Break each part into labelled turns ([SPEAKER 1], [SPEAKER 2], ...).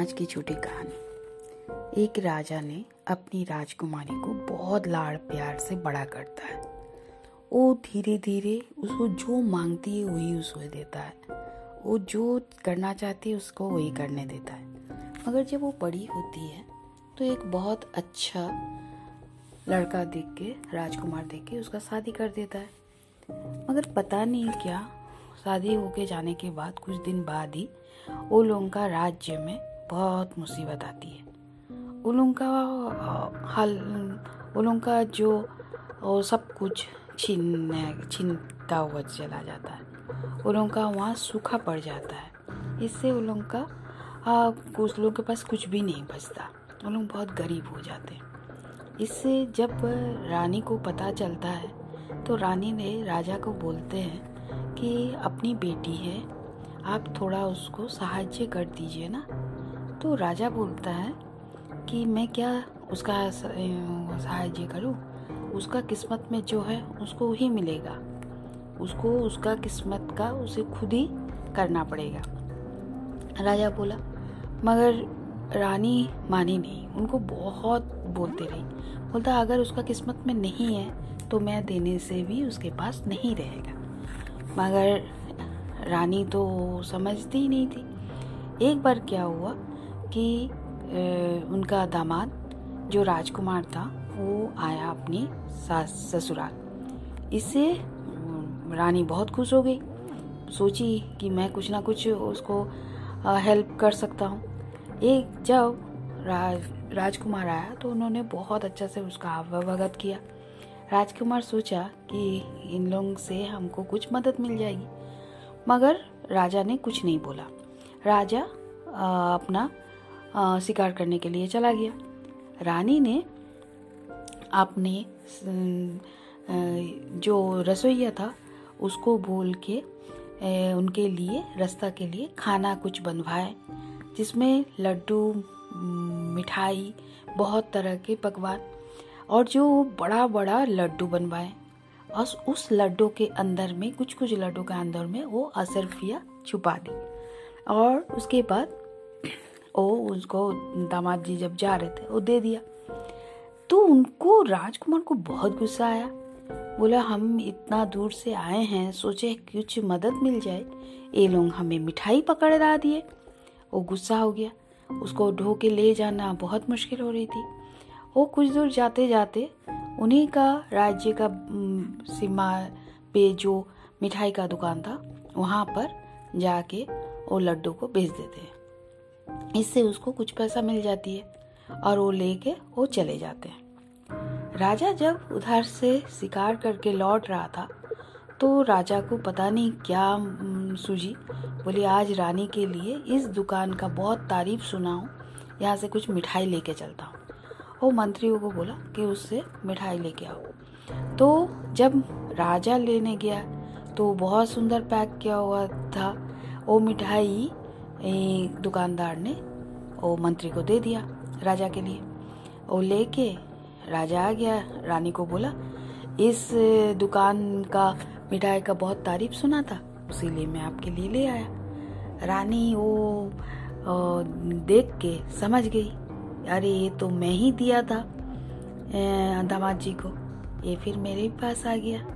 [SPEAKER 1] आज की छोटी कहानी। एक राजा ने अपनी राजकुमारी को बहुत लाड़ प्यार से बड़ा करता है। वो धीरे धीरे उसको जो मांगती है वही उसको देता है। वो जो करना चाहती है उसको वही करने देता है। मगर जब वो बड़ी होती है तो एक बहुत अच्छा लड़का देख के, राजकुमार देख के उसका शादी कर देता है। मगर पता नहीं क्या, शादी होके जाने के बाद कुछ दिन बाद ही वो लोगों का राज्य में बहुत मुसीबत आती है। उन का हाल उन का जो सब कुछ छीन छीनता हुआ चला जाता है। उन का वहाँ सूखा पड़ जाता है। इससे उन लोगों का कुछ लोगों के पास कुछ भी नहीं बचता। उन लोग बहुत गरीब हो जाते हैं। इससे जब रानी को पता चलता है तो रानी ने राजा को बोलते हैं कि अपनी बेटी है, आप थोड़ा उसको सहाय्य कर दीजिए ना। तो राजा बोलता है कि मैं क्या उसका सहाय्य करूँ? उसका किस्मत में जो है, उसको ही मिलेगा। उसको उसका किस्मत का उसे खुद ही करना पड़ेगा। राजा बोला, मगर रानी मानी नहीं। उनको बहुत बोलते रही। बोलता, अगर उसका किस्मत में नहीं है तो मैं देने से भी उसके पास नहीं रहेगा। मगर रानी तो समझती ही नहीं थी। एक बार क्या हुआ कि उनका दामाद जो राजकुमार था वो आया अपनी सास ससुराल। इससे रानी बहुत खुश हो गई। सोची कि मैं कुछ ना कुछ उसको हेल्प कर सकता हूँ। एक जब राज राजकुमार आया तो उन्होंने बहुत अच्छा से उसका अवगत किया। राजकुमार सोचा कि इन लोगों से हमको कुछ मदद मिल जाएगी। मगर राजा ने कुछ नहीं बोला। राजा आ, अपना शिकार करने के लिए चला गया। रानी ने अपने जो रसोईया था, उसको बोल के उनके लिए, रास्ता के लिए खाना कुछ बनवाए, जिसमें लड्डू मिठाई, बहुत तरह के पकवान, और जो बड़ा बड़ा लड्डू बनवाए। और उस लड्डू के अंदर में कुछ कुछ लड्डू के अंदर में वो असरफिया छुपा दी। और उसके बाद वो उसको दामाद जी जब जा रहे थे, वो दे दिया। तो उनको राजकुमार को बहुत गुस्सा आया। बोला, हम इतना दूर से आए हैं, सोचे कुछ मदद मिल जाए। ये लोग हमें मिठाई पकड़ दिए। वो गुस्सा हो गया। उसको ढो के ले जाना बहुत मुश्किल हो रही थी। वो कुछ दूर जाते जाते उन्हीं का राज्य का सीमा पे जो मिठाई का दुकान था, वहाँ पर जाके वो लड्डू को बेच देते हैं। इससे उसको कुछ पैसा मिल जाती है और वो लेके वो चले जाते हैं। राजा जब उधर से शिकार करके लौट रहा था तो राजा को पता नहीं क्या सूझी। बोली, आज रानी के लिए इस दुकान का बहुत तारीफ़ सुना हूँ। यहाँ से कुछ मिठाई लेके चलता हूँ। वो मंत्रियों को बोला कि उससे मिठाई लेके आओ। तो जब राजा लेने गया तो बहुत सुंदर पैक किया हुआ था। वो मिठाई दुकानदार ने वो मंत्री को दे दिया राजा के लिए। वो लेके राजा आ गया, रानी को बोला, इस दुकान का, मिठाई का बहुत तारीफ़ सुना था इसीलिए मैं आपके लिए ले आया। रानी वो देख के समझ गई, अरे, ये तो मैं ही दिया था। दामाद जी को, ये फिर मेरे पास आ गया।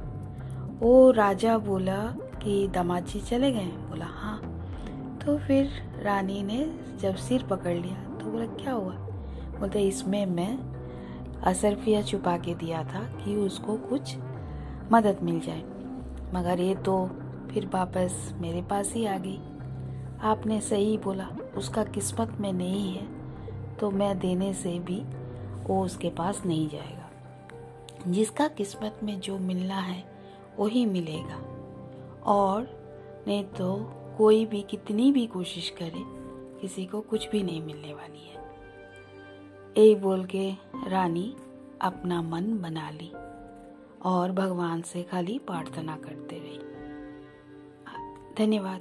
[SPEAKER 1] वो राजा बोला कि, दामाद जी चले गए? बोला हाँ। तो फिर रानी ने जब सिर पकड़ लिया तो बोला, क्या हुआ? बोलते, इसमें मैं असरफिया छुपा के दिया था कि उसको कुछ मदद मिल जाए। मगर ये तो फिर वापस मेरे पास ही आ गई। आपने सही बोला, उसका किस्मत में नहीं है तो मैं देने से भी वो उसके पास नहीं जाएगा। जिसका किस्मत में जो मिलना है वही मिलेगा। और नहीं तो कोई भी, कितनी भी कोशिश करे, किसी को कुछ भी नहीं मिलने वाली है। यही बोल के रानी अपना मन बना ली और भगवान से खाली प्रार्थना करते रही। धन्यवाद।